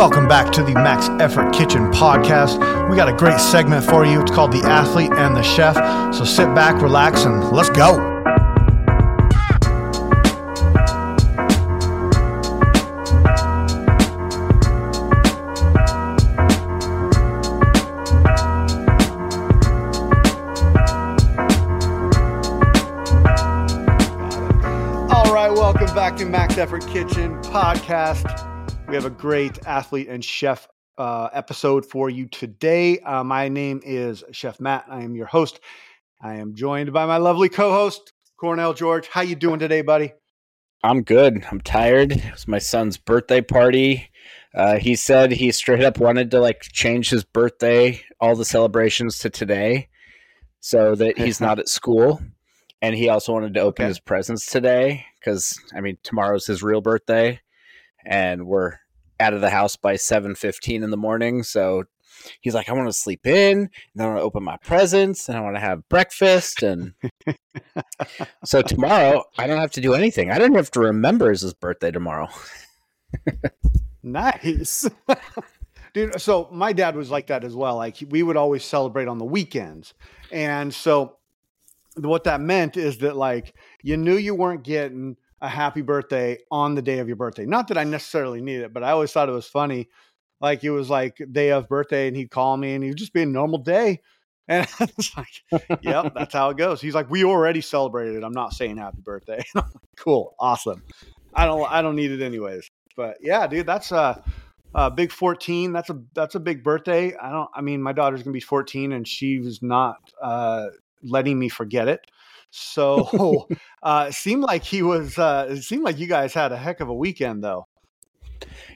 Welcome back to the Max Effort Kitchen podcast. We got a great segment for you. It's called The Athlete and the Chef. So sit back, relax, and let's go. All right, welcome back to Max Effort Kitchen podcast. We have a great athlete and chef uh, episode for you today. Uh, my name is Chef Matt. I am your host. I am joined by my lovely co-host Cornell George. How you doing today, buddy? I'm good. I'm tired. It was my son's birthday party. Uh, he said he straight up wanted to like change his birthday, all the celebrations to today, so that he's not at school. And he also wanted to open Okay. his presents today because I mean tomorrow's his real birthday, and we're out of the house by seven fifteen in the morning. So he's like, I want to sleep in, and then I want to open my presents, and I want to have breakfast, and so tomorrow I don't have to do anything. I don't have to remember it's his birthday tomorrow. Nice. Dude, so my dad was like that as well. Like we would always celebrate on the weekends. And so what that meant is that like you knew you weren't getting a happy birthday on the day of your birthday. Not that I necessarily need it, but I always thought it was funny. Like it was like day of birthday and he'd call me and he'd just be a normal day. And it's like, yep, that's how it goes. He's like, we already celebrated it. I'm not saying happy birthday. Like, cool, awesome. I don't I don't need it anyways. But yeah, dude, that's a, a big 14. That's a that's a big birthday. I don't. I mean, my daughter's gonna be 14, and she was not uh, letting me forget it. So uh, it seemed like he was. Uh, it seemed like you guys had a heck of a weekend, though.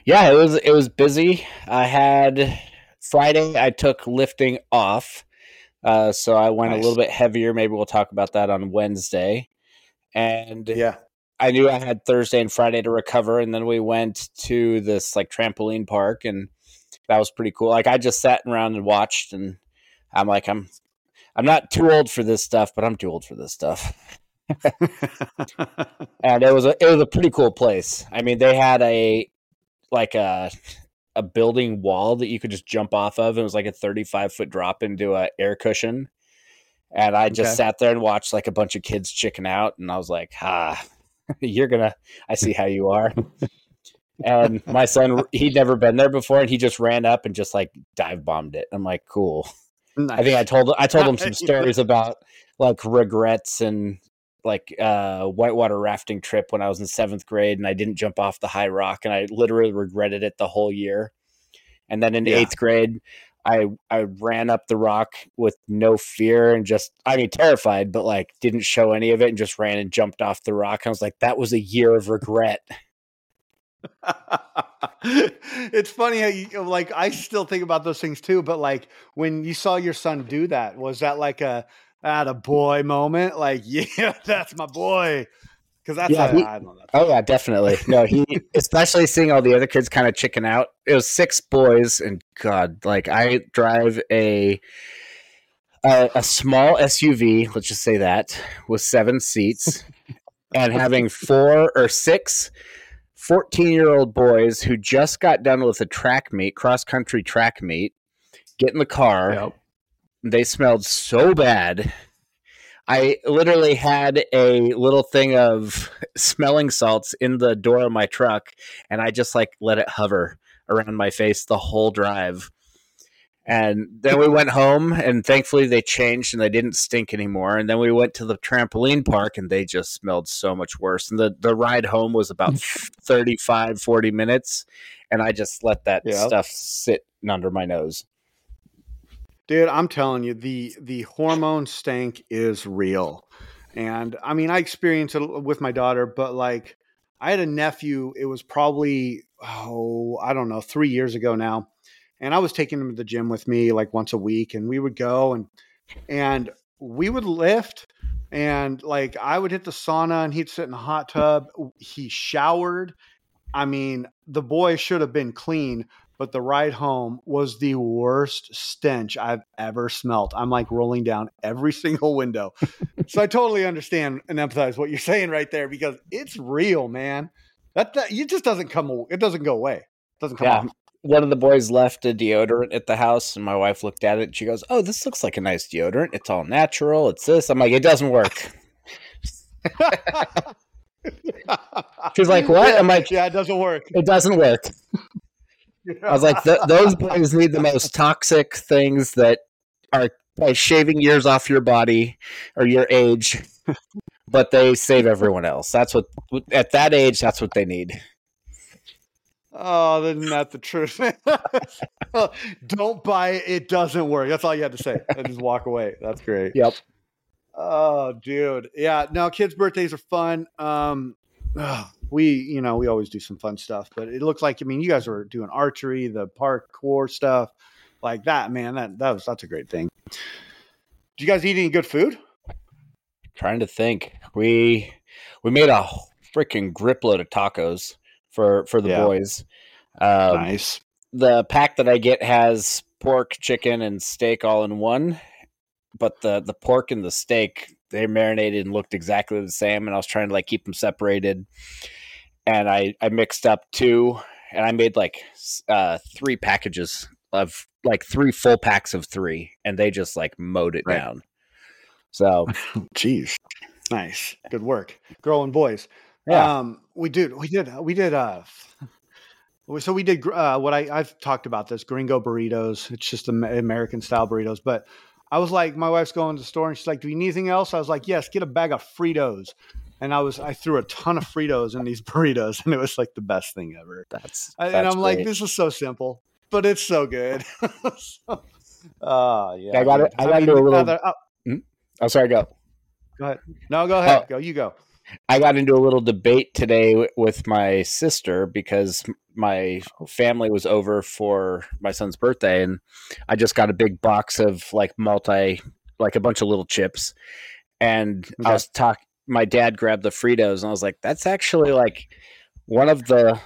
Yeah, it was it was busy. I had Friday. I took lifting off, uh, so I went Nice. a little bit heavier. Maybe we'll talk about that on Wednesday. And Yeah. I knew I had Thursday and Friday to recover, and then we went to this like trampoline park, and that was pretty cool. Like I just sat around and watched, and I'm like, I'm I'm not too old for this stuff, but I'm too old for this stuff. and it was a it was a pretty cool place. I mean, they had a like a a building wall that you could just jump off of. It was like a 35 foot drop into a air cushion. And I just Okay. sat there and watched like a bunch of kids chicken out and I was like, "Ah, you're going to I see how you are." and my son he'd never been there before and he just ran up and just like dive bombed it. I'm like, "Cool." I think I told I told him some stories about like regrets and like uh whitewater rafting trip when I was in seventh grade and I didn't jump off the high rock and I literally regretted it the whole year. And then in Yeah. eighth grade, I I ran up the rock with no fear and just I mean terrified, but like didn't show any of it and just ran and jumped off the rock. I was like, that was a year of regret. it's funny how you like I still think about those things too, but like when you saw your son do that, was that like a at a boy moment? Like, yeah, that's my boy. Cause that's Yeah, a- he- I don't know. Oh yeah, definitely. No, he especially seeing all the other kids kind of chicken out. It was six boys, and God, like I drive a a, a small SUV. Let's just say that with seven seats, and having four or six 14 year old boys who just got done with a track meet, cross country track meet, get in the car. Yep. They smelled so bad. I literally had a little thing of smelling salts in the door of my truck, and I just like let it hover around my face the whole drive. And then we went home, and thankfully they changed and they didn't stink anymore. And then we went to the trampoline park, and they just smelled so much worse. And the, the ride home was about 35, 40 minutes, and I just let that Yeah. stuff sit under my nose. Dude, I'm telling you, the the hormone stank is real. And I mean, I experienced it with my daughter, but like I had a nephew, it was probably oh, I don't know, 3 years ago now. And I was taking him to the gym with me like once a week and we would go and and we would lift and like I would hit the sauna and he'd sit in the hot tub. He showered. I mean, the boy should have been clean, but the ride home was the worst stench I've ever smelt. I'm like rolling down every single window. so I totally understand and empathize what you're saying right there because it's real, man. That, that it just doesn't come it doesn't go away. It doesn't come Yeah. off. One of the boys left a deodorant at the house, and my wife looked at it. and She goes, "Oh, this looks like a nice deodorant. It's all natural. It's this." I'm like, "It doesn't work." She's like, "What?" I'm like, yeah, it doesn't work. "It doesn't work." I was like, "Those boys need the most toxic things that are by shaving years off your body or your age, but they save everyone else. That's what at that age. That's what they need." Oh, isn't the truth? Don't buy it. It doesn't work. That's all you had to say. And just walk away. That's great. Yep. Oh, dude. Yeah. No, kids' birthdays are fun. Um, oh, we, you know, we always do some fun stuff, but it looks like, I mean, you guys were doing archery, the parkour stuff like that, man. That, that was, that's a great thing. Do you guys eat any good food? Trying to think. We, we made a freaking grip load of tacos for for the Yeah. boys. Um, nice. The pack that I get has pork, chicken, and steak all in one, but the the pork and the steak they marinated and looked exactly the same, and I was trying to like keep them separated, and I I mixed up two, and I made like uh, three packages of like three full packs of three, and they just like mowed it Right. down. So Jeez. Nice. Good work. Girl and boys. Yeah, Um, we did, we did, we did, uh, so we did, uh, what I, I've talked about this gringo burritos. It's just Am- American style burritos. But I was like, my wife's going to the store and she's like, do you need anything else? I was like, yes, get a bag of Fritos. And I was, I threw a ton of Fritos in these burritos and it was like the best thing ever. that's, I- and I'm like, this is so simple, but it's so good. so, uh, yeah. I got it- I gotta do a little- other- oh, oh sorry, go. go ahead. No, go ahead. Oh. Go, you go. I got into a little debate today with my sister because my oh. family was over for my son's birthday, and I just got a big box of like multi, like a bunch of little chips, and Okay. I was talk. My dad grabbed the Fritos, and I was like, "That's actually like one of the,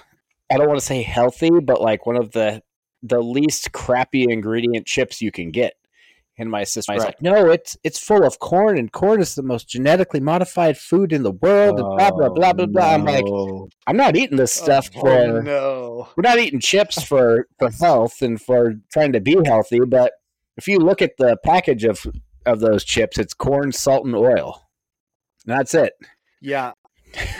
I don't want to say healthy, but like one of the the least crappy ingredient chips you can get." And my sister was Right. like, "No, it's it's full of corn, and corn is the most genetically modified food in the world." and blah blah blah blah blah. I'm like. Oh, I'm not eating this stuff Oh, for. no. We're not eating chips for for health and for trying to be healthy. But if you look at the package of of those chips, it's corn, salt, and oil. And that's it. Yeah.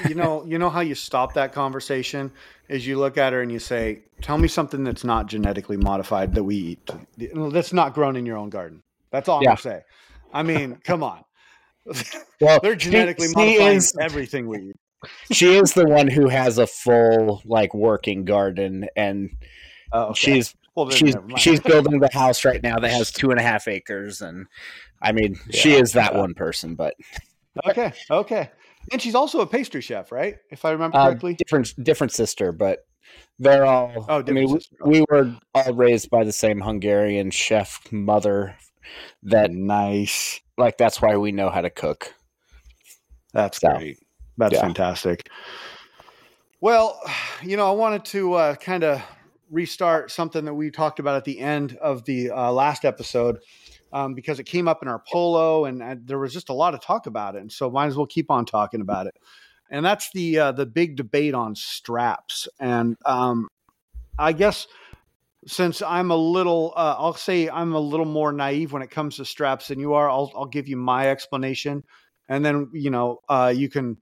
You know, you know how you stop that conversation is you look at her and you say, "Tell me something that's not genetically modified that we eat. That's not grown in your own garden." That's all I'm Yeah. gonna say. I mean, come on. Well, They're genetically she modifying is- everything we eat. she is the one who has a full like working garden, and Oh, okay. she's well, she's she's building the house right now that has two and a half acres, and I mean she is that yeah. one person, but okay. Okay. And she's also a pastry chef, right? If I remember uh, correctly. different different sister, but they're all. Oh, I different mean, sister. we were all raised by the same Hungarian chef mother. That nice. like that's why we know how to cook. That's So, great. That's yeah. fantastic. Well, you know, I wanted to uh, kind of restart something that we talked about at the end of the uh, last episode um, because it came up in our polo and uh, there was just a lot of talk about it. And so might as well keep on talking about it. And that's the uh, the big debate on straps. And um, I guess since I'm a little, uh, I'll say I'm a little more naive when it comes to straps than you are. I'll I'll give you my explanation and then you know uh, you can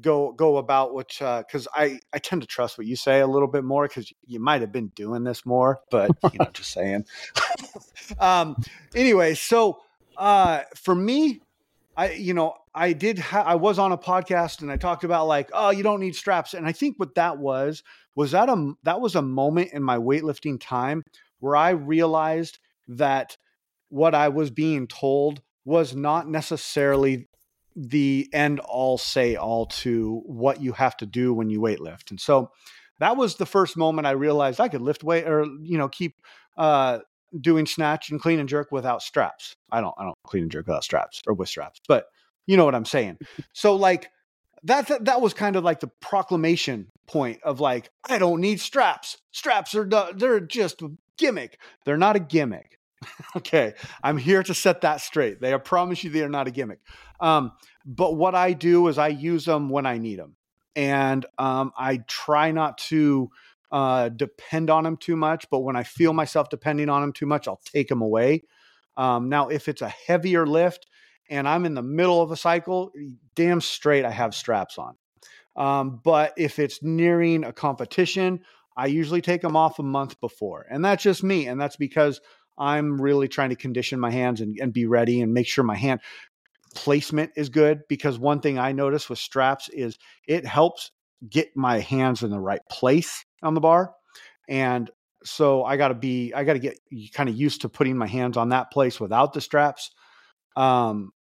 go go about which because I I tend to trust what you say a little bit more because you might have been doing this more, but you know, just saying. um. Anyway, so uh, for me, I you know I did ha- I was on a podcast and I talked about like oh you don't need straps and I think what that was was that a that was a moment in my weightlifting time where I realized that what I was being told was not necessarily the end all say all to what you have to do when you weightlift. And so that was the first moment I realized I could lift weight or, you know, keep uh, doing snatch and clean and jerk without straps. I don't, I don't clean and jerk without straps or with straps, but you know what I'm saying? So like that, that, that was kind of like the proclamation point of like, I don't need straps. Straps are, they're just a gimmick. They're not a gimmick. okay. I'm here to set that straight. They I promise you they are not a gimmick. Um, but what I do is I use them when I need them, and um, I try not to uh, depend on them too much. But when I feel myself depending on them too much, I'll take them away. Um, now, if it's a heavier lift and I'm in the middle of a cycle, damn straight I have straps on. Um, but if it's nearing a competition, I usually take them off a month before. And that's just me. And that's because I'm really trying to condition my hands and, and be ready and make sure my hand placement is good. Because one thing I notice with straps is it helps get my hands in the right place on the bar. And so I got to be, I got to get kind of used to putting my hands on that place without the straps. Um,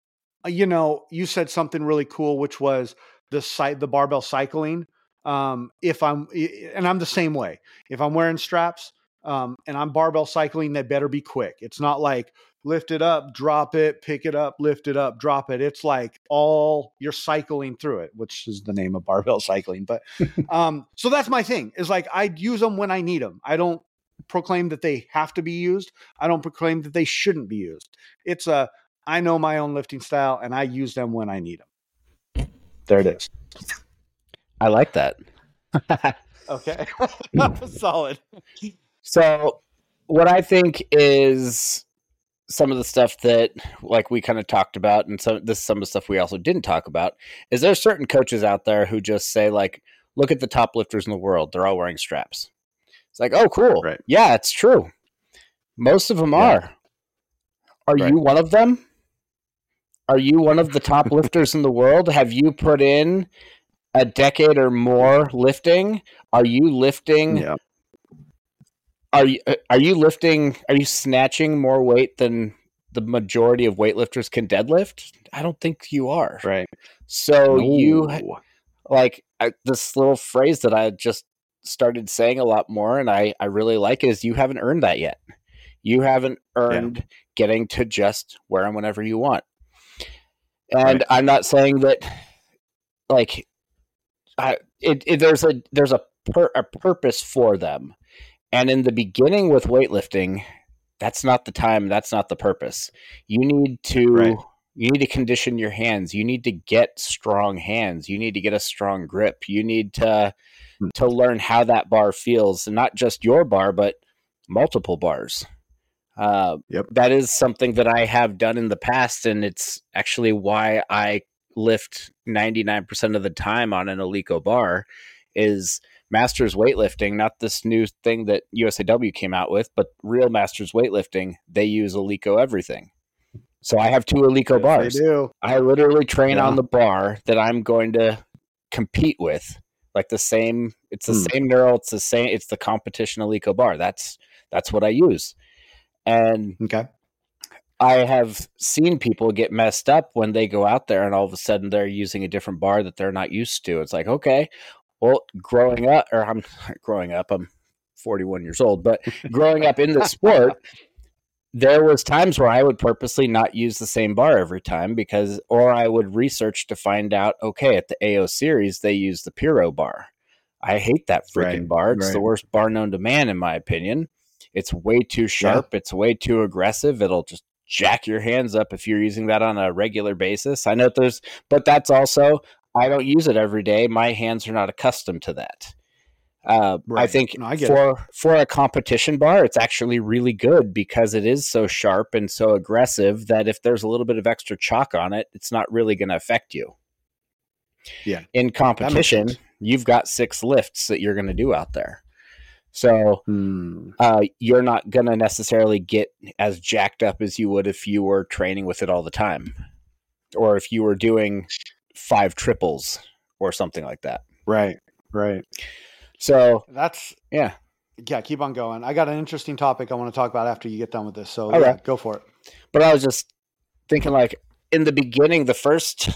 you know, you said something really cool, which was the site, the barbell cycling. Um, if I'm, and I'm the same way. If I'm wearing straps um, and I'm barbell cycling, they better be quick. It's not like lift it up, drop it, pick it up, lift it up, drop it. It's like all you're cycling through it, which is the name of barbell cycling. But um, so that's my thing is like I use them when I need them. I don't proclaim that they have to be used. I don't proclaim that they shouldn't be used. It's a I know my own lifting style and I use them when I need them. There it is. I like that. okay. Solid. So, what I think is some of the stuff that like we kind of talked about and some this is some of the stuff we also didn't talk about is there certain coaches out there who just say like look at the top lifters in the world they're all wearing straps. It's like oh cool. Right. yeah it's true. Most of them yeah. are. Are right. you one of them? Are you one of the top lifters in the world? Have you put in a decade or more lifting? Are you lifting yeah are you uh, are you lifting? Are you snatching more weight than the majority of weightlifters can deadlift? I don't think you are. Right. So no. you like I, this little phrase that I just started saying a lot more, and I I really like is you haven't earned that yet. You haven't earned yeah. getting to just wear them whenever you want. And right. I'm not saying that like I it, it there's a there's a per, a purpose for them and in the beginning with weightlifting, that's not the time, that's not the purpose. You need to right. you need to condition your hands. You need to get strong hands. You need to get a strong grip. You need to hmm. to learn how that bar feels, and not just your bar, but multiple bars. Uh, yep. That is something that I have done in the past, and it's actually why I lift 99% of the time on an Eleiko bar is masters weightlifting, not this new thing that USAW came out with, but real masters weightlifting, they use Eleiko everything. So I have two Eleiko yes, bars. do. I literally train yeah. on the bar that I'm going to compete with. Like the same, it's the hmm. same neural, it's the same, it's the competition Eleiko bar. That's that's what I use. And okay. I have seen people get messed up when they go out there and all of a sudden they're using a different bar that they're not used to. It's like, okay, well, growing up, or I'm growing up, I'm 41 years old, but growing up in the sport, there was times where I would purposely not use the same bar every time because, or I would research to find out, okay, at the AO series, they use the Puro bar. I hate that freaking right, bar. It's right. the worst bar known to man, in my opinion. It's way too sharp. Yeah. It's way too aggressive. It'll just jack your hands up if you're using that on a regular basis. I know there's, but that's also I don't use it every day. My hands are not accustomed to that. Uh, right. I think no, I for it. for a competition bar, it's actually really good because it is so sharp and so aggressive that if there's a little bit of extra chalk on it, it's not really going to affect you. Yeah. In competition, you've got six lifts that you're going to do out there. So hmm. uh, you're not going to necessarily get as jacked up as you would if you were training with it all the time. Or if you were doing five triples or something like that. Right. Right. So that's yeah. Yeah, keep on going. I got an interesting topic I want to talk about after you get done with this. So yeah, go for it. But I was just thinking like in the beginning, the first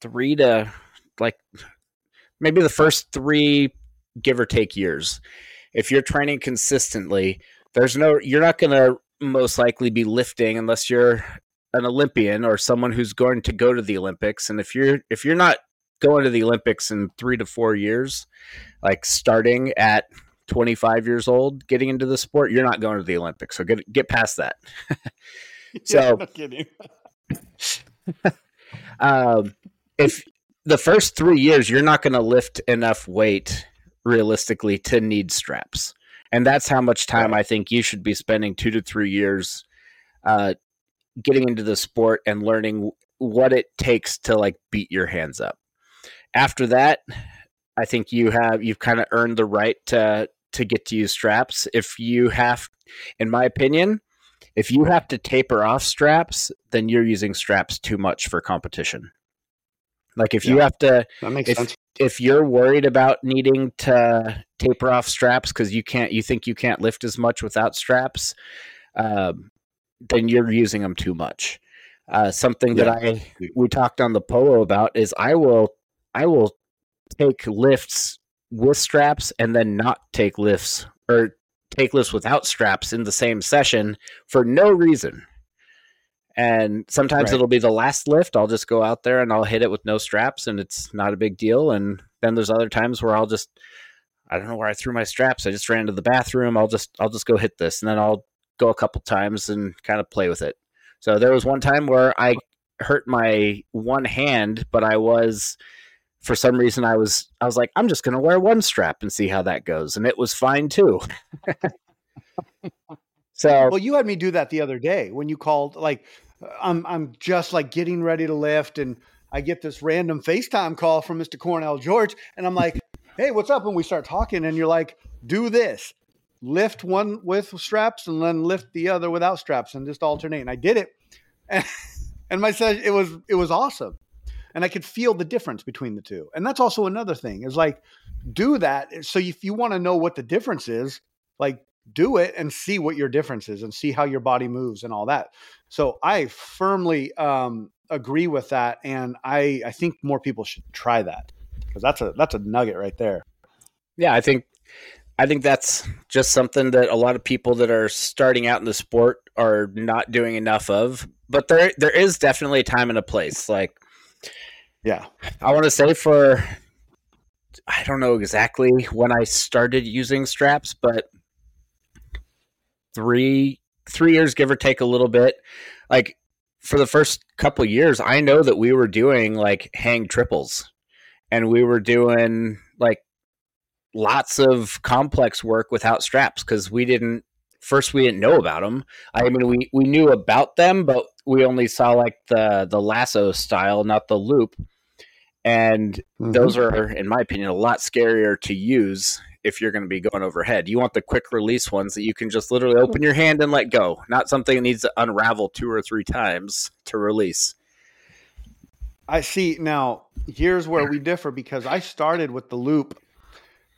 three to like maybe the first three give or take years. If you're training consistently, there's no you're not gonna most likely be lifting unless you're an Olympian or someone who's going to go to the Olympics, and if you're if you're not going to the Olympics in three to four years, like starting at 25 years old, getting into the sport, you're not going to the Olympics. So get get past that. so, um, if the first three years you're not going to lift enough weight realistically to need straps. And that's how much time. I think you should be spending two to three years uh, getting into the sport and learning what it takes to like beat your hands up. After that, I think you have you've kind of earned the right to to get to use straps. If you have, in my opinion, if you have to taper off straps, then you're using straps too much for competition. Like if yeah, you have to, that makes if, sense. If you're worried about needing to taper off straps because you can't, you think you can't lift as much without straps, um, then you're using them too much. Uh, something yeah. that I we talked on the polo about is I will I will take lifts with straps and then not take lifts or take lifts without straps in the same session for no reason. And sometimes right. it'll be the last lift. I'll just go out there and I'll hit it with no straps and it's not a big deal. And then there's other times where I'll just I don't know where I threw my straps. I just ran to the bathroom. I'll just I'll just go hit this and then I'll go a couple times and kind of play with it. So there was one time where I hurt my one hand, but I was for some reason I was I was like I'm just going to wear one strap and see how that goes and it was fine too. so Well, you had me do that the other day when you called like I'm I'm just like getting ready to lift and I get this random FaceTime call from Mr. Cornell George and I'm like, "Hey, what's up?" and we start talking and you're like, "Do this." Lift one with straps and then lift the other without straps and just alternate. And I did it. And, and my son, it was it was awesome and I could feel the difference between the two. And that's also another thing is like do that. So if you want to know what the difference is, like do it and see what your difference is and see how your body moves and all that. So I firmly um, agree with that, and I I think more people should try that because that's a that's a nugget right there. Yeah, I think I think that's just something that a lot of people that are starting out in the sport are not doing enough of. But there there is definitely a time and a place. Like yeah. I want to say for I don't know exactly when I started using straps, but three three years give or take a little bit. Like for the first couple years, I know that we were doing like hang triples and we were doing like lots of complex work without straps because we didn't first we didn't know about them. I mean, we we knew about them, but we only saw like the the lasso style, not the loop. And mm-hmm. those are, in my opinion, a lot scarier to use if you're going to be going overhead. You want the quick release ones that you can just literally open your hand and let go, not something that needs to unravel two or three times to release. I see. Now, here's where we differ because I started with the loop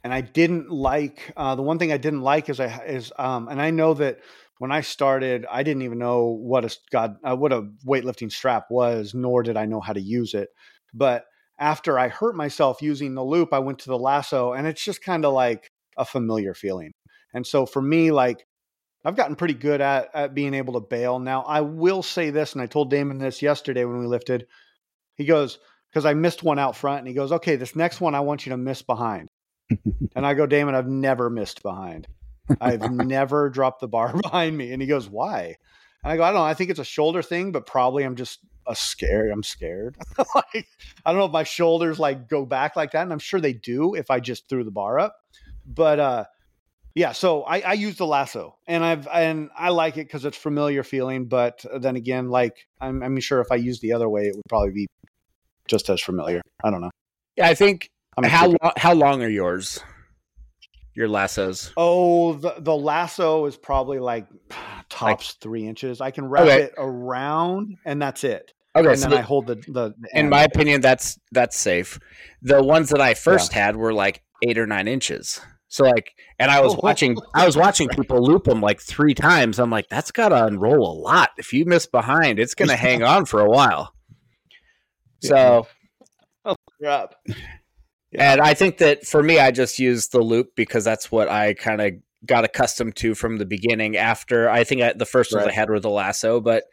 and I didn't like uh, the one thing I didn't like is I is um, and I know that when I started, I didn't even know what a God uh, what a weightlifting strap was, nor did I know how to use it. But after I hurt myself using the loop, I went to the lasso, and it's just kind of like a familiar feeling. And so for me, like I've gotten pretty good at at being able to bail. Now I will say this, and I told Damon this yesterday when we lifted. He goes because I missed one out front, and he goes, "Okay, this next one I want you to miss behind." and I go, Damon, I've never missed behind. I've never dropped the bar behind me. And he goes, Why? And I go, I don't know. I think it's a shoulder thing, but probably I'm just a scared. I'm scared. like, I don't know if my shoulders like go back like that. And I'm sure they do if I just threw the bar up. But uh yeah, so I, I use the lasso and I've and I like it because it's familiar feeling. But then again, like I'm, I'm sure if I used the other way, it would probably be just as familiar. I don't know. Yeah, I think how long? How long are yours? Your lassos? Oh, the the lasso is probably like tops like, three inches. I can wrap okay. it around, and that's it. Okay, and so then the, I hold the the. the in my opinion, that's that's safe. The ones that I first yeah. had were like eight or nine inches. So like, and I was oh. watching, I was watching people loop them like three times. I'm like, that's got to unroll a lot. If you miss behind, it's going to hang on for a while. So, oh crap! Yeah. And I think that for me, I just use the loop because that's what I kind of got accustomed to from the beginning. After I think I, the first right. ones I had were the lasso, but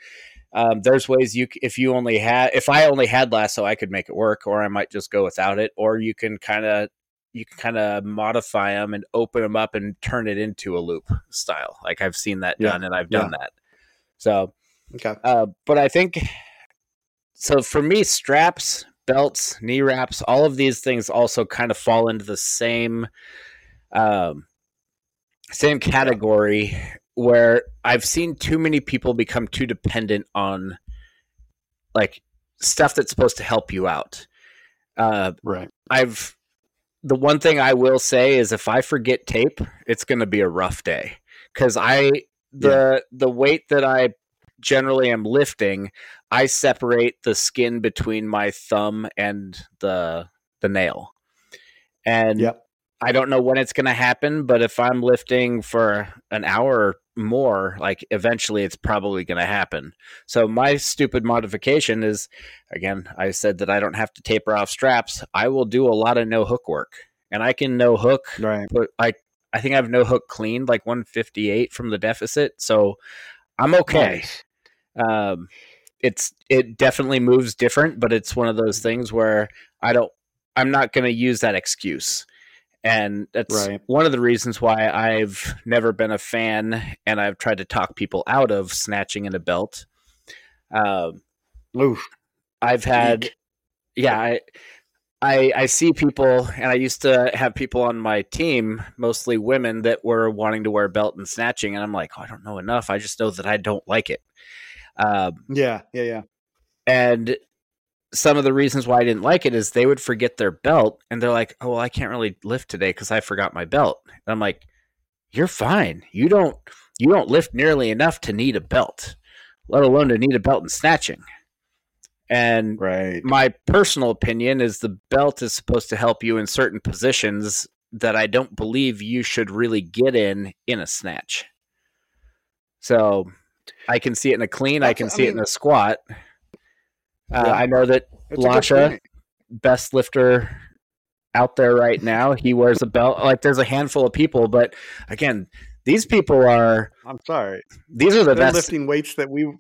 um, there's ways you if you only had if I only had lasso, I could make it work, or I might just go without it, or you can kind of you can kind of modify them and open them up and turn it into a loop style. Like I've seen that yeah. done, and I've done yeah. that. So, okay, uh, but I think so for me, straps belts, knee wraps, all of these things also kind of fall into the same um, same category where I've seen too many people become too dependent on like stuff that's supposed to help you out. Uh, right. I've the one thing I will say is if I forget tape, it's going to be a rough day because I the yeah. the weight that I generally am lifting, I separate the skin between my thumb and the the nail, and yep. I don't know when it's going to happen. But if I'm lifting for an hour more, like eventually it's probably going to happen. So my stupid modification is, again, I said that I don't have to taper off straps. I will do a lot of no hook work, and I can no hook. Right. But I I think I have no hook cleaned like 158 from the deficit, so I'm okay. Nice. Um, it's it definitely moves different, but it's one of those things where I don't. I'm not going to use that excuse. And that's right. one of the reasons why I've never been a fan and I've tried to talk people out of snatching in a belt. Um, Oof. I've had, yeah, I, I, I see people, and I used to have people on my team, mostly women, that were wanting to wear a belt and snatching, and I'm like, oh, I don't know enough. I just know that I don't like it. Um, yeah, yeah, yeah. And some of the reasons why I didn't like it is they would forget their belt and they're like, "Oh, well, I can't really lift today because I forgot my belt." And I'm like, "You're fine. You don't you don't lift nearly enough to need a belt, let alone to need a belt in snatching." And right. my personal opinion is the belt is supposed to help you in certain positions that I don't believe you should really get in in a snatch. So I can see it in a clean, That's, I can see mean, it in a squat. Uh, yeah. I know that Lasha, best lifter out there right now, he wears a belt. Like there's a handful of people, but again, these people are. I'm sorry. These are the They're best lifting weights that we.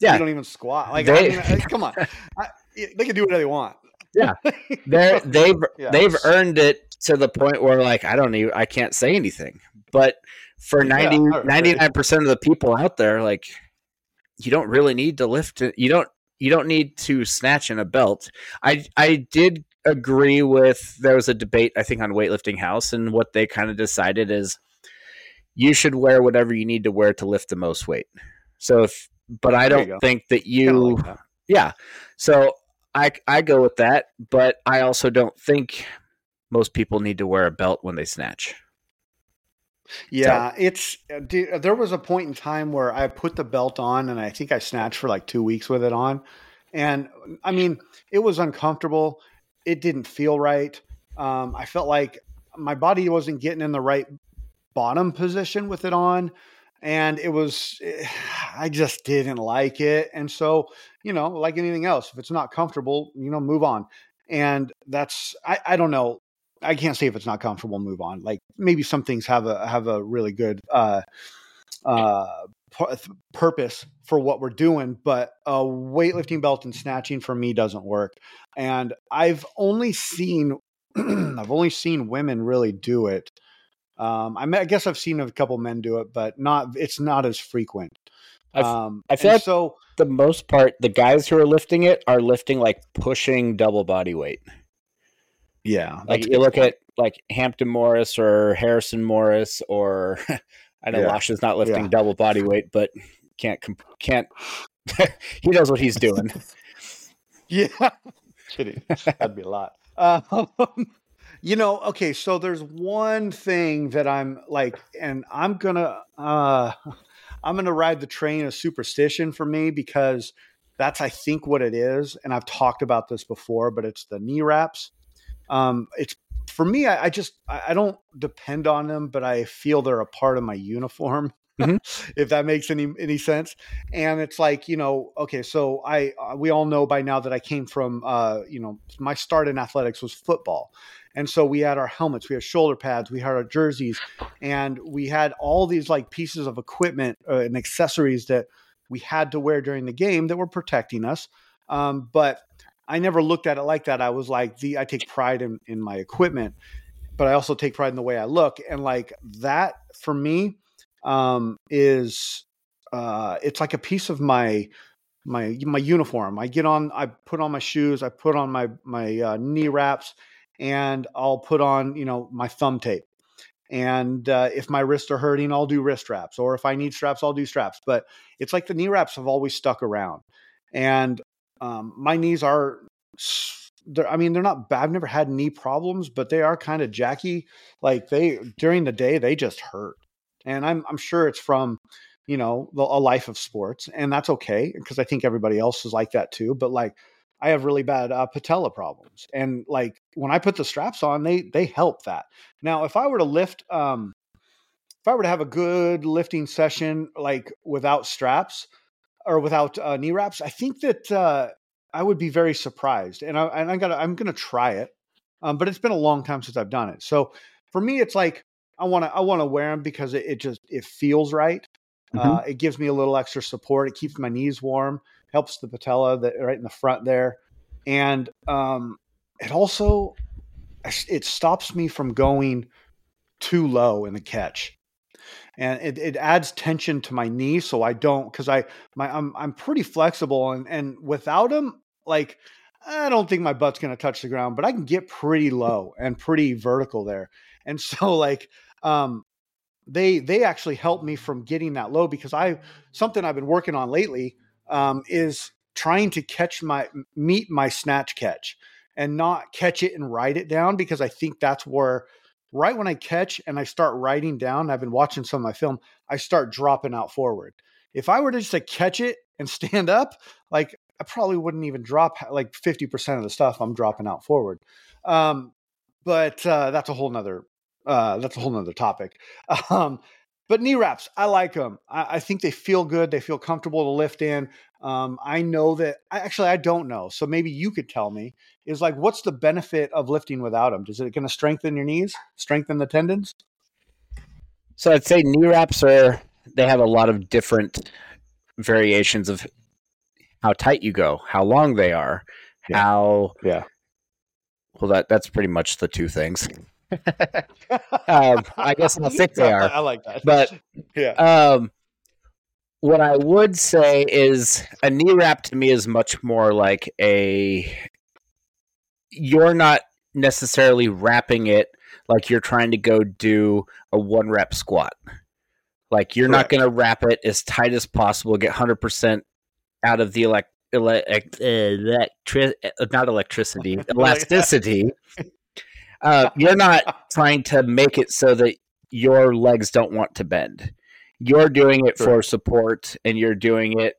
Yeah, we don't even squat. Like they, I mean, come on, I, they can do whatever they want. Yeah, they they've yeah. they've earned it to the point where like I don't even I can't say anything. But for 99 percent of the people out there, like you don't really need to lift. You don't you don't need to snatch in a belt. I I did agree with there was a debate I think on weightlifting house and what they kind of decided is you should wear whatever you need to wear to lift the most weight. So if but I don't think that you like that. yeah. So I I go with that, but I also don't think most people need to wear a belt when they snatch. Yeah, so. it's uh, dude, uh, there was a point in time where I put the belt on and I think I snatched for like 2 weeks with it on. And mm, I mean, it was uncomfortable. It didn't feel right. Um, I felt like my body wasn't getting in the right bottom position with it on and it was eh, i just didn't like it and so you know like anything else if it's not comfortable you know move on and that's i, I don't know I can't say if it's not comfortable, move on. Like maybe some things have a have a really good uh, uh, purpose for what we're doing, but a weightlifting belt and snatching for me doesn't work. And I've only seen I've only seen women really do it. Um, I, mean, I guess I've seen a couple men do it, but not it's not as frequent. Um, I feel like so the most part, the guys who are lifting it are lifting like pushing double body weight. Yeah, like you look at like Hampton Morris or Harrison Maurus or I know yeah. is not lifting yeah. double body weight, but can't can't he knows what he's doing. yeah, kidding. That'd be a lot. Um, you know, okay, so there's one thing that I'm like, and I'm gonna uh I'm gonna ride the train of superstition for me because that's I think what it is, and I've talked about this before, but it's the knee wraps um, it's for me. I, I just I, I, don't depend on them, but I feel they're a part of my uniform. Mm-hmm. if that makes any any sense, and it's like you know, okay, so I uh, we all know by now that I came from uh, you know my start in athletics was football, and so we had our helmets, we had shoulder pads, we had our jerseys, and we had all these like pieces of equipment uh, and accessories that we had to wear during the game that were protecting us. Um, but I never looked at it like that. I was like, the I take pride in, in my equipment, but I also take pride in the way I look. And like that for me um, is uh, it's like a piece of my my my uniform. I get on, I put on my shoes, I put on my my uh, knee wraps, and I'll put on you know my thumb tape. And uh, if my wrists are hurting, I'll do wrist wraps, or if I need straps, I'll do straps. But it's like the knee wraps have always stuck around, and um, my knees are. I mean, they're not bad. I've never had knee problems, but they are kind of jacky. Like they during the day, they just hurt, and I'm I'm sure it's from you know a life of sports and that's okay because i think everybody else is like that too but like i have really bad uh, patella problems and like when i put the straps on they they help that now if i were to lift um if i were to have a good lifting session like without straps or without uh, knee wraps i think that uh i would be very surprised and i and i got i'm gonna try it um, but it's been a long time since i've done it so for me it's like i want to i want to wear them because it, it just it feels right Mm-hmm. Uh, it gives me a little extra support. It keeps my knees warm, helps the patella that right in the front there, and um, it also it stops me from going too low in the catch and it, it adds tension to my knee so i don't because i my I'm, I'm pretty flexible and and without them like i don't think my butt's going to touch the ground but i can get pretty low and pretty vertical there. And so like um they they actually helped me from getting that low because I something I've been working on lately um, is trying to catch my meet my snatch catch and not catch it and write it down because I think that's where right when I catch and I start writing down, I've been watching some of my film, I start dropping out forward. If I were to just to catch it and stand up, like I probably wouldn't even drop like 50% of the stuff I'm dropping out forward. Um, but uh, that's a whole nother uh, that's a whole nother topic. Um, but knee wraps, I like them. I, I, think they feel good. They feel comfortable to lift in. Um, I know that. I, actually, I don't know. So maybe you could tell me. Is like, what's the benefit of lifting without them? Is it going to strengthen your knees? Strengthen the tendons? So I'd say knee wraps are. They have a lot of different variations of how tight you go, how long they are, yeah. how. Yeah. Well, that that's pretty much the two things. um, I guess how thick they are. I like that. But yeah. Um, what I would say is a knee wrap to me is much more like a. You're not necessarily wrapping it like you're trying to go do a one rep squat. Like you're Correct. not going to wrap it as tight as possible, get 100% out of the elect, elect, electri- not electricity, elasticity uh, you're not trying to make it so that your legs don't want to bend. You're doing it for support and you're doing it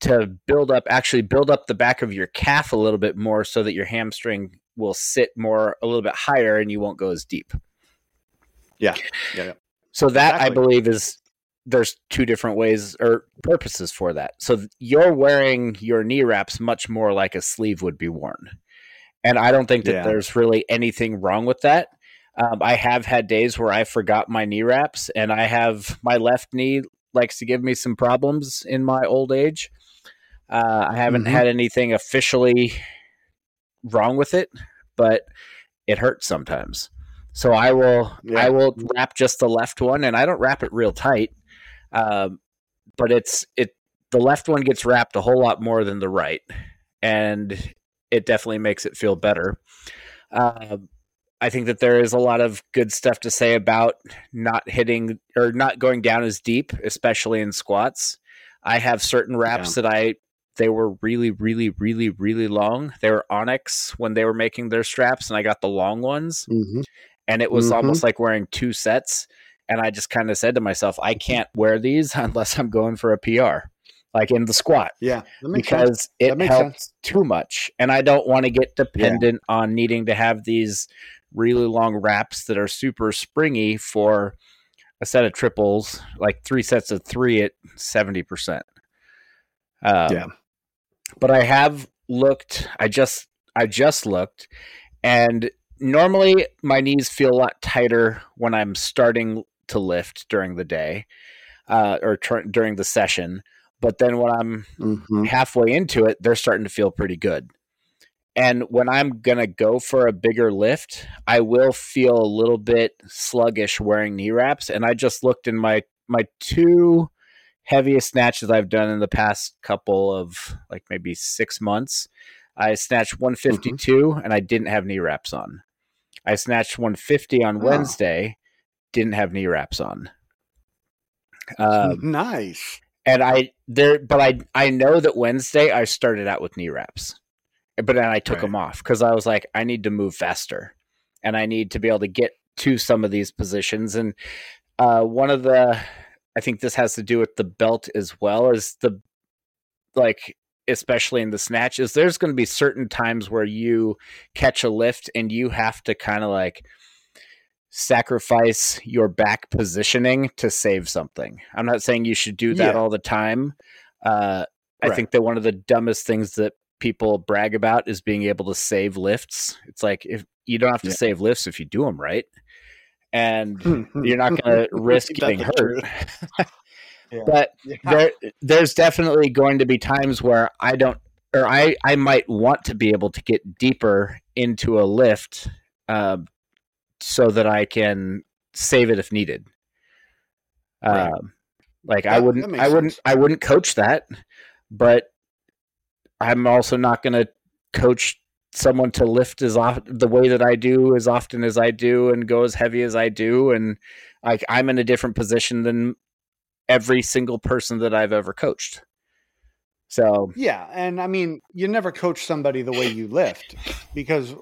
to build up, actually build up the back of your calf a little bit more so that your hamstring will sit more, a little bit higher and you won't go as deep. Yeah. Yeah. yeah. So that exactly. I believe is there's two different ways or purposes for that. So you're wearing your knee wraps much more like a sleeve would be worn. And I don't think that yeah. there's really anything wrong with that. Um, I have had days where I forgot my knee wraps, and I have my left knee likes to give me some problems in my old age. Uh, I haven't mm-hmm. had anything officially wrong with it, but it hurts sometimes. So I will yeah. I will wrap just the left one, and I don't wrap it real tight. Um, but it's it the left one gets wrapped a whole lot more than the right, and it definitely makes it feel better. Uh, I think that there is a lot of good stuff to say about not hitting or not going down as deep, especially in squats. I have certain wraps yeah. that I they were really, really, really, really long. They were Onyx when they were making their straps, and I got the long ones, mm-hmm. and it was mm-hmm. almost like wearing two sets. And I just kind of said to myself, I can't wear these unless I'm going for a PR like in the squat. Yeah, because it helps sense. too much, and I don't want to get dependent yeah. on needing to have these really long wraps that are super springy for a set of triples, like three sets of three at seventy percent. Um, yeah, but I have looked. I just I just looked, and normally my knees feel a lot tighter when I'm starting to lift during the day uh, or tr- during the session but then when I'm mm-hmm. halfway into it, they're starting to feel pretty good. And when I'm going to go for a bigger lift, I will feel a little bit sluggish wearing knee wraps. And I just looked in my, my two heaviest snatches I've done in the past couple of like maybe six months. I snatched 152 mm-hmm. and I didn't have knee wraps on. I snatched 150 on oh. Wednesday, didn't have knee wraps on. Um, nice. And I there, but I I know that Wednesday I started out with knee wraps, but then I took right. them off because I was like I need to move faster, and I need to be able to get to some of these positions. And uh, one of the I think this has to do with the belt as well as the like especially in the snatches there's going to be certain times where you catch a lift and you have to kind of like sacrifice your back positioning to save something. I'm not saying you should do that yeah. all the time. Uh, right. I think that one of the dumbest things that people brag about is being able to save lifts. It's like if you don't have to yeah. save lifts if you do them right, and you're not going to risk getting hurt. yeah. But there, there's definitely going to be times where I don't, or I, I might want to be able to get deeper into a lift. Uh, so that I can save it if needed. Right. Um, like I wouldn't, I wouldn't, sense. I wouldn't coach that, but I'm also not going to coach someone to lift as often the way that I do as often as I do and go as heavy as I do. And like I'm in a different position than every single person that I've ever coached. So yeah, and I mean, you never coach somebody the way you lift because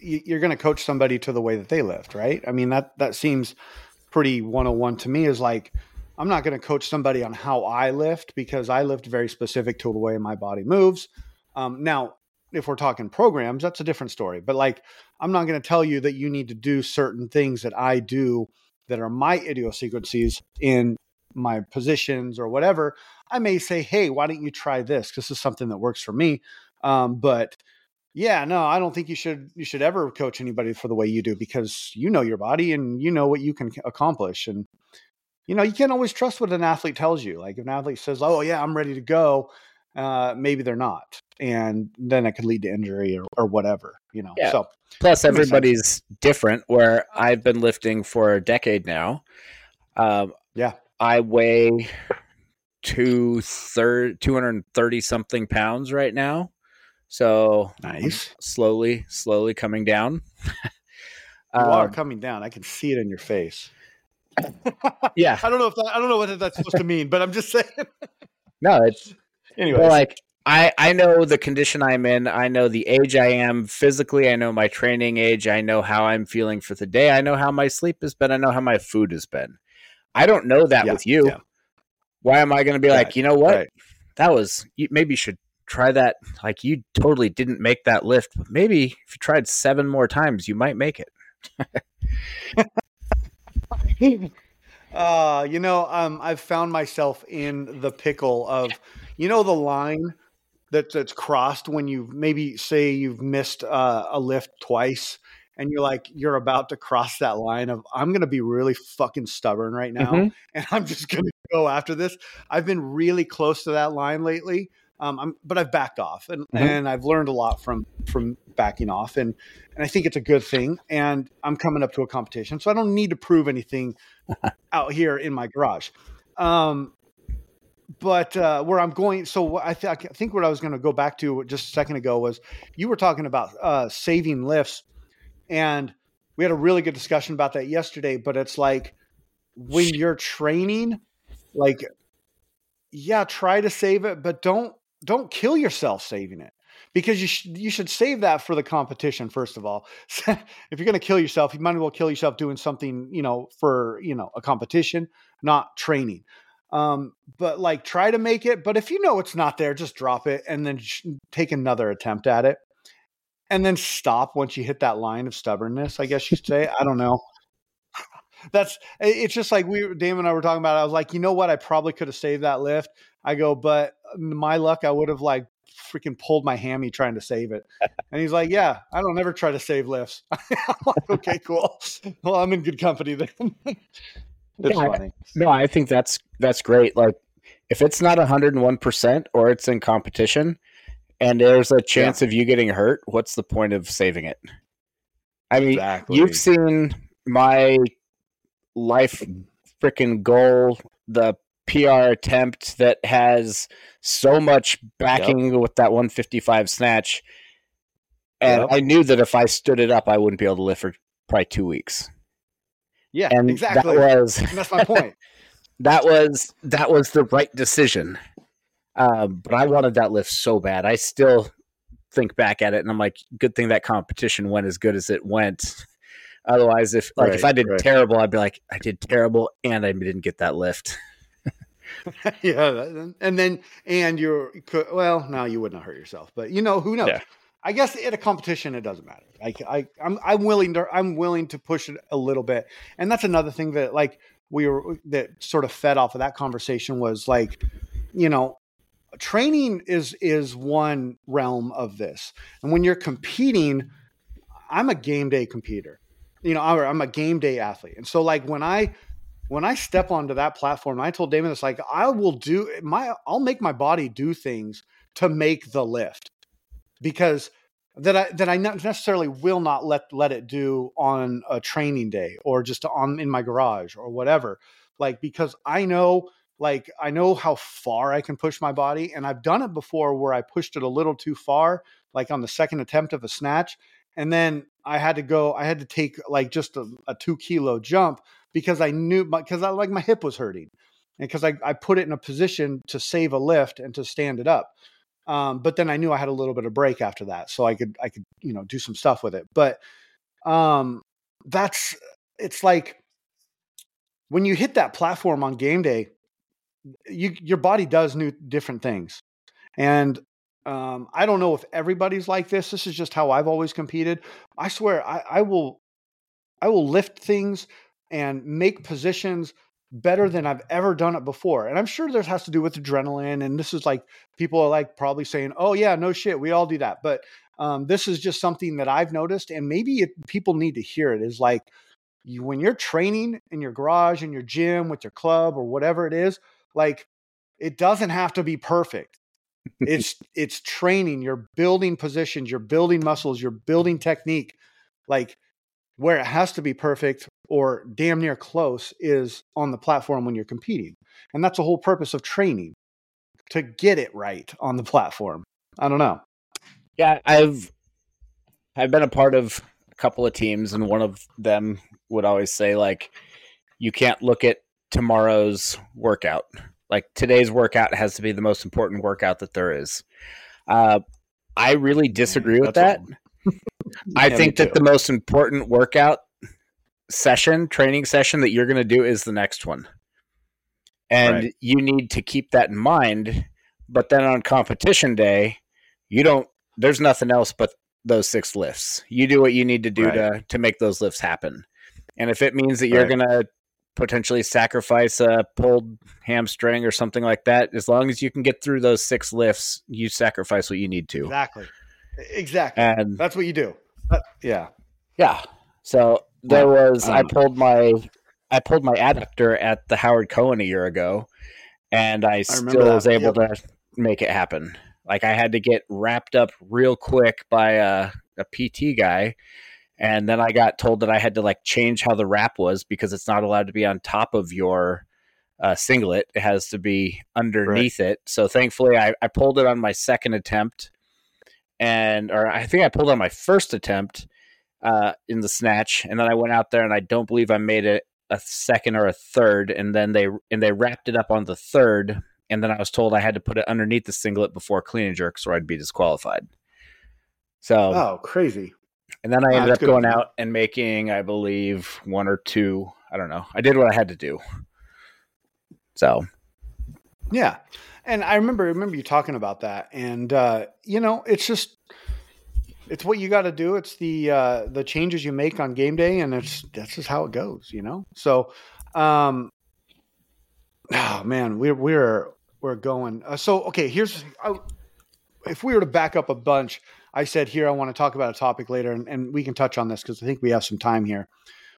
you're going to coach somebody to the way that they lift, right? I mean that that seems pretty 101 to me. Is like I'm not going to coach somebody on how I lift because I lift very specific to the way my body moves. Um, now, if we're talking programs, that's a different story. But like, I'm not going to tell you that you need to do certain things that I do that are my idiosyncrasies in my positions or whatever. I may say, hey, why don't you try this? This is something that works for me. Um, but yeah, no, I don't think you should you should ever coach anybody for the way you do because you know your body and you know what you can accomplish and you know you can't always trust what an athlete tells you. Like if an athlete says, "Oh yeah, I'm ready to go," uh, maybe they're not, and then it could lead to injury or, or whatever. You know. Yeah. So plus everybody's different. Where I've been lifting for a decade now. Um, yeah, I weigh two third two hundred thirty something pounds right now. So nice. Slowly, slowly coming down. you um, are coming down. I can see it in your face. yeah. I don't know if that, I don't know what that's supposed to mean, but I'm just saying. no, it's anyway. Like I, I know the condition I'm in. I know the age I am physically. I know my training age. I know how I'm feeling for the day. I know how my sleep has been. I know how my food has been. I don't know that yeah, with you. Yeah. Why am I going to be right, like, you know what? Right. That was you, maybe you should try that. Like you totally didn't make that lift, but maybe if you tried seven more times, you might make it. uh, you know, um, I've found myself in the pickle of, you know, the line that that's crossed when you maybe say you've missed uh, a lift twice and you're like you're about to cross that line of I'm going to be really fucking stubborn right now mm-hmm. and I'm just going to go after this. I've been really close to that line lately um, I'm, but I've backed off, and, mm-hmm. and I've learned a lot from from backing off, and and I think it's a good thing. And I'm coming up to a competition, so I don't need to prove anything out here in my garage. Um, but uh, where I'm going, so I, th- I think what I was going to go back to just a second ago was you were talking about uh, saving lifts, and we had a really good discussion about that yesterday. But it's like when you're training, like yeah, try to save it, but don't don't kill yourself saving it because you sh- you should save that for the competition first of all. if you're going to kill yourself, you might as well kill yourself doing something, you know, for, you know, a competition, not training. Um, but like try to make it, but if you know it's not there, just drop it and then sh- take another attempt at it. And then stop once you hit that line of stubbornness, I guess you'd say. I don't know. That's it's just like we Damon and I were talking about. I was like, you know what? I probably could have saved that lift. I go, but um, my luck, I would have like freaking pulled my hammy trying to save it. And he's like, Yeah, I don't ever try to save lifts. I'm like, okay, cool. Well, I'm in good company then. it's yeah, funny. No, I think that's that's great. Like if it's not 101% or it's in competition and there's a chance yeah. of you getting hurt, what's the point of saving it? I mean, exactly. you've seen my life freaking goal, the PR attempt that has so much backing yep. with that 155 snatch. And yep. I knew that if I stood it up, I wouldn't be able to lift for probably two weeks. Yeah, and exactly. That was that's my point. that was that was the right decision. Um, but I wanted that lift so bad. I still think back at it and I'm like, good thing that competition went as good as it went. Otherwise, if like right, if I did right. terrible, I'd be like, I did terrible and I didn't get that lift. yeah, and then and you're well, now you wouldn't hurt yourself, but you know who knows. Yeah. I guess at a competition it doesn't matter. Like I, I'm I'm willing to I'm willing to push it a little bit, and that's another thing that like we were that sort of fed off of that conversation was like, you know, training is is one realm of this, and when you're competing, I'm a game day competer you know, I'm a game day athlete. And so like when I when I step onto that platform, I told Damon it's like I will do my I'll make my body do things to make the lift because that I that I not necessarily will not let let it do on a training day or just on in my garage or whatever. Like because I know like I know how far I can push my body and I've done it before where I pushed it a little too far like on the second attempt of a snatch and then I had to go. I had to take like just a, a two kilo jump because I knew because I like my hip was hurting, and because I I put it in a position to save a lift and to stand it up. Um, but then I knew I had a little bit of break after that, so I could I could you know do some stuff with it. But um, that's it's like when you hit that platform on game day, you your body does new different things, and um, I don't know if everybody's like this. This is just how I've always competed. I swear, I, I will, I will lift things and make positions better than I've ever done it before. And I'm sure this has to do with adrenaline. And this is like people are like probably saying, "Oh yeah, no shit, we all do that." But um, this is just something that I've noticed, and maybe it, people need to hear it. Is like you, when you're training in your garage, in your gym, with your club, or whatever it is. Like it doesn't have to be perfect it's it's training you're building positions you're building muscles you're building technique like where it has to be perfect or damn near close is on the platform when you're competing and that's the whole purpose of training to get it right on the platform i don't know yeah i've i've been a part of a couple of teams and one of them would always say like you can't look at tomorrow's workout like today's workout has to be the most important workout that there is. Uh, I really disagree with that. I think that the most important workout session, training session that you're going to do is the next one. And right. you need to keep that in mind. But then on competition day, you don't, there's nothing else but those six lifts. You do what you need to do right. to, to make those lifts happen. And if it means that you're right. going to potentially sacrifice a pulled hamstring or something like that. As long as you can get through those six lifts, you sacrifice what you need to. Exactly. Exactly. And that's what you do. Uh, yeah. Yeah. So there was I pulled my I pulled my adductor at the Howard Cohen a year ago, and I, I still was able yep. to make it happen. Like I had to get wrapped up real quick by a, a PT guy and then I got told that I had to like change how the wrap was because it's not allowed to be on top of your uh, singlet. It has to be underneath right. it. So thankfully, I, I pulled it on my second attempt, and or I think I pulled on my first attempt uh, in the snatch, and then I went out there and I don't believe I made it a second or a third, and then they and they wrapped it up on the third, and then I was told I had to put it underneath the singlet before clean and jerks, or I'd be disqualified. So oh, crazy! And then I ended up going out and making, I believe, one or two. I don't know. I did what I had to do. So, yeah. And I remember remember you talking about that, and uh, you know, it's just it's what you got to do. It's the uh, the changes you make on game day, and it's that's just how it goes, you know. So, um, oh man, we're we're we're going. Uh, so okay, here's I, if we were to back up a bunch. I said here I want to talk about a topic later, and, and we can touch on this because I think we have some time here,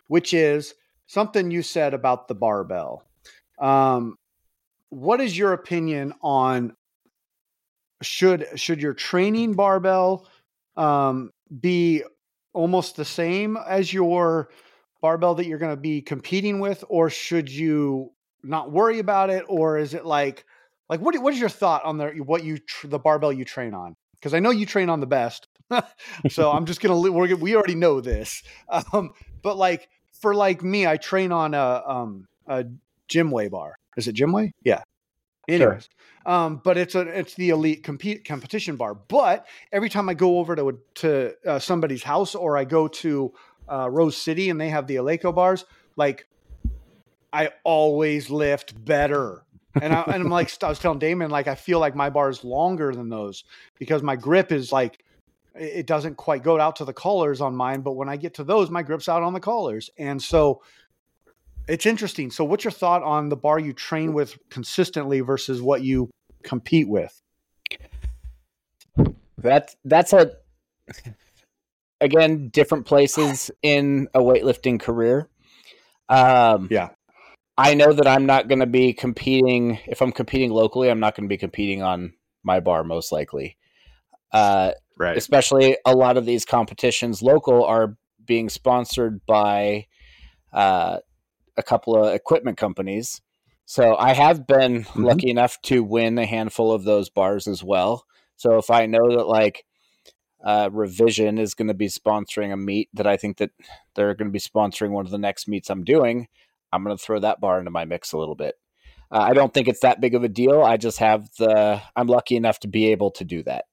which is something you said about the barbell. Um, what is your opinion on should should your training barbell um, be almost the same as your barbell that you're going to be competing with, or should you not worry about it, or is it like like what what is your thought on the what you tr- the barbell you train on? Because I know you train on the best, so I'm just gonna we're, we already know this. Um, but like for like me, I train on a um a Gymway bar. Is it Gymway? Yeah. Anyways, sure. um, but it's a it's the elite compete competition bar. But every time I go over to to uh, somebody's house or I go to uh, Rose City and they have the Eleiko bars, like I always lift better. And, I, and I'm like, I was telling Damon, like, I feel like my bar is longer than those because my grip is like, it doesn't quite go out to the collars on mine. But when I get to those, my grip's out on the collars. And so it's interesting. So, what's your thought on the bar you train with consistently versus what you compete with? That that's a again different places in a weightlifting career. Um, yeah, I know that I'm not going to be competing. If I'm competing locally, I'm not going to be competing on my bar most likely. Uh, right. Especially a lot of these competitions local are being sponsored by uh, a couple of equipment companies. So I have been mm-hmm. lucky enough to win a handful of those bars as well. So if I know that like uh, Revision is going to be sponsoring a meet that I think that they're going to be sponsoring one of the next meets I'm doing, I'm going to throw that bar into my mix a little bit. Uh, I don't think it's that big of a deal. I just have the, I'm lucky enough to be able to do that.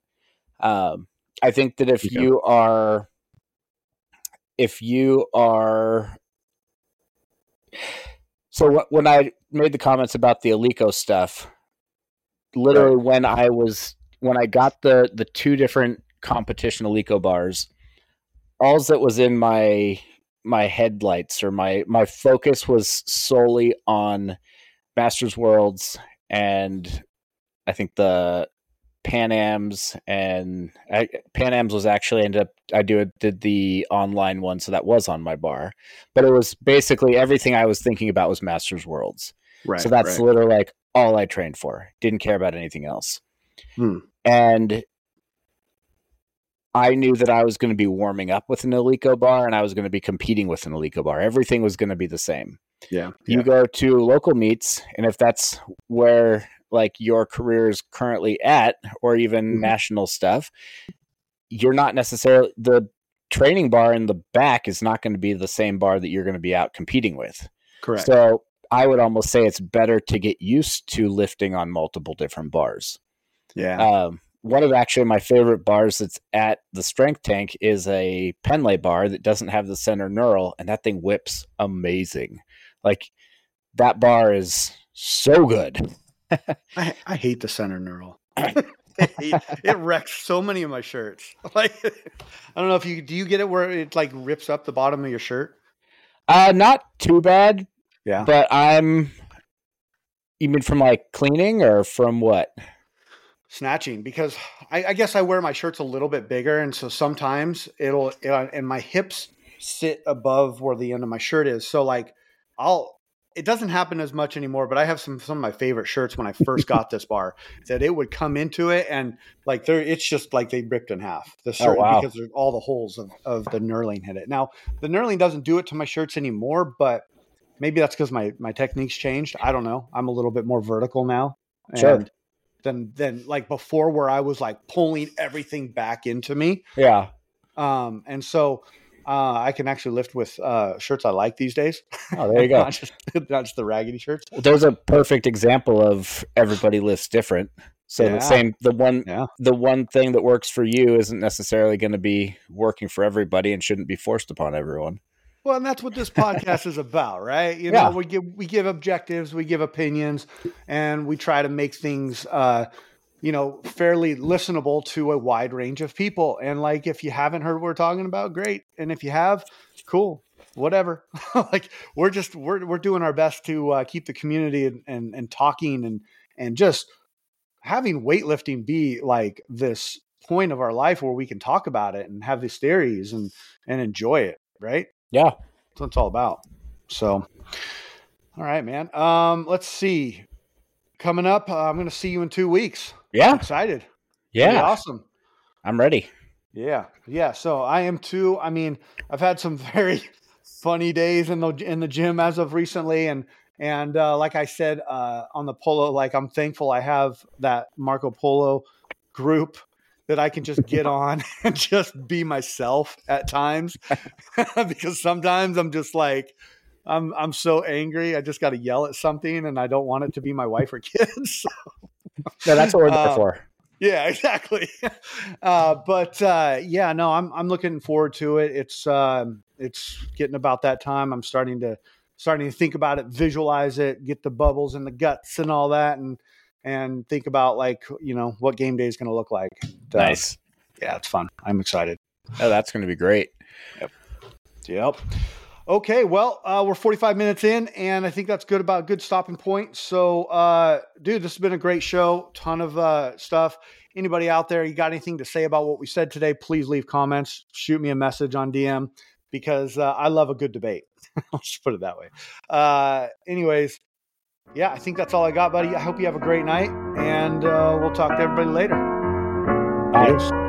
Um, I think that if yeah. you are, if you are, so when I made the comments about the Eleiko stuff, literally right. when I was, when I got the, the two different competition Eleiko bars, all that was in my my headlights or my my focus was solely on Masters Worlds and I think the Pan Am's and I, Pan Am's was actually ended up I do did the online one so that was on my bar but it was basically everything I was thinking about was Masters Worlds right so that's right. literally like all I trained for didn't care about anything else hmm. and I knew that I was going to be warming up with an Eleiko bar and I was going to be competing with an Eleiko bar. Everything was going to be the same. Yeah. You yeah. go to local meets, and if that's where like your career is currently at, or even mm-hmm. national stuff, you're not necessarily the training bar in the back is not going to be the same bar that you're going to be out competing with. Correct. So I would almost say it's better to get used to lifting on multiple different bars. Yeah. Um, one of actually my favorite bars that's at the strength tank is a Pendlay bar that doesn't have the center knurl, and that thing whips amazing. Like that bar is so good. I, I hate the center knurl. it wrecks so many of my shirts. Like I don't know if you do you get it where it like rips up the bottom of your shirt? Uh not too bad. Yeah. But I'm you mean from like cleaning or from what? snatching because I, I, guess I wear my shirts a little bit bigger, and so sometimes it'll it, and my hips sit above where the end of my shirt is. So like I'll it doesn't happen as much anymore, but I have some some of my favorite shirts when I first got this bar that it would come into it and like there it's just like they ripped in half the oh, shirt oh, wow. because all the holes of, of the knurling hit it. Now the knurling doesn't do it to my shirts anymore, but maybe that's because my my techniques changed. I don't know. I'm a little bit more vertical now. Sure than than like before where I was like pulling everything back into me. Yeah. Um, and so uh, I can actually lift with uh, shirts I like these days. Oh, there you go. not, just, not just the raggedy shirts. There's a perfect example of everybody lifts different. So yeah. the same, the one, yeah. the one thing that works for you isn't necessarily going to be working for everybody and shouldn't be forced upon everyone. Well, and that's what this podcast is about, right? You know, yeah. we give we give objectives, we give opinions, and we try to make things uh, you know, fairly listenable to a wide range of people. And like if you haven't heard what we're talking about, great. And if you have, cool. Whatever. like we're just we're we're doing our best to uh, keep the community and, and and talking and and just having weightlifting be like this point of our life where we can talk about it and have these theories and and enjoy it, right? Yeah. That's what it's all about. So, all right, man. Um, let's see. Coming up, uh, I'm going to see you in two weeks. Yeah. I'm excited. Yeah. awesome. I'm ready. Yeah. Yeah. So I am too. I mean, I've had some very funny days in the in the gym as of recently, and And uh, like I said uh, on the polo, like I'm thankful I have that Marco Polo group that I can just get on and just be myself at times because sometimes I'm just like I'm I'm so angry I just got to yell at something and I don't want it to be my wife or kids. No, that's what we're there uh, for. Yeah, exactly. Uh, but uh, yeah, no, I'm I'm looking forward to it. It's um, it's getting about that time. I'm starting to starting to think about it, visualize it, get the bubbles and the guts and all that, and and think about like you know what game day is going to look like. Nice. Yeah, it's fun. I'm excited. Oh, that's going to be great. Yep. Yep. Okay, well, uh, we're 45 minutes in, and I think that's good about good stopping point. So, uh, dude, this has been a great show. Ton of uh, stuff. Anybody out there, you got anything to say about what we said today? Please leave comments. Shoot me a message on DM because uh, I love a good debate. I'll just put it that way. Uh, anyways, yeah, I think that's all I got, buddy. I hope you have a great night, and uh, we'll talk to everybody later. Bye.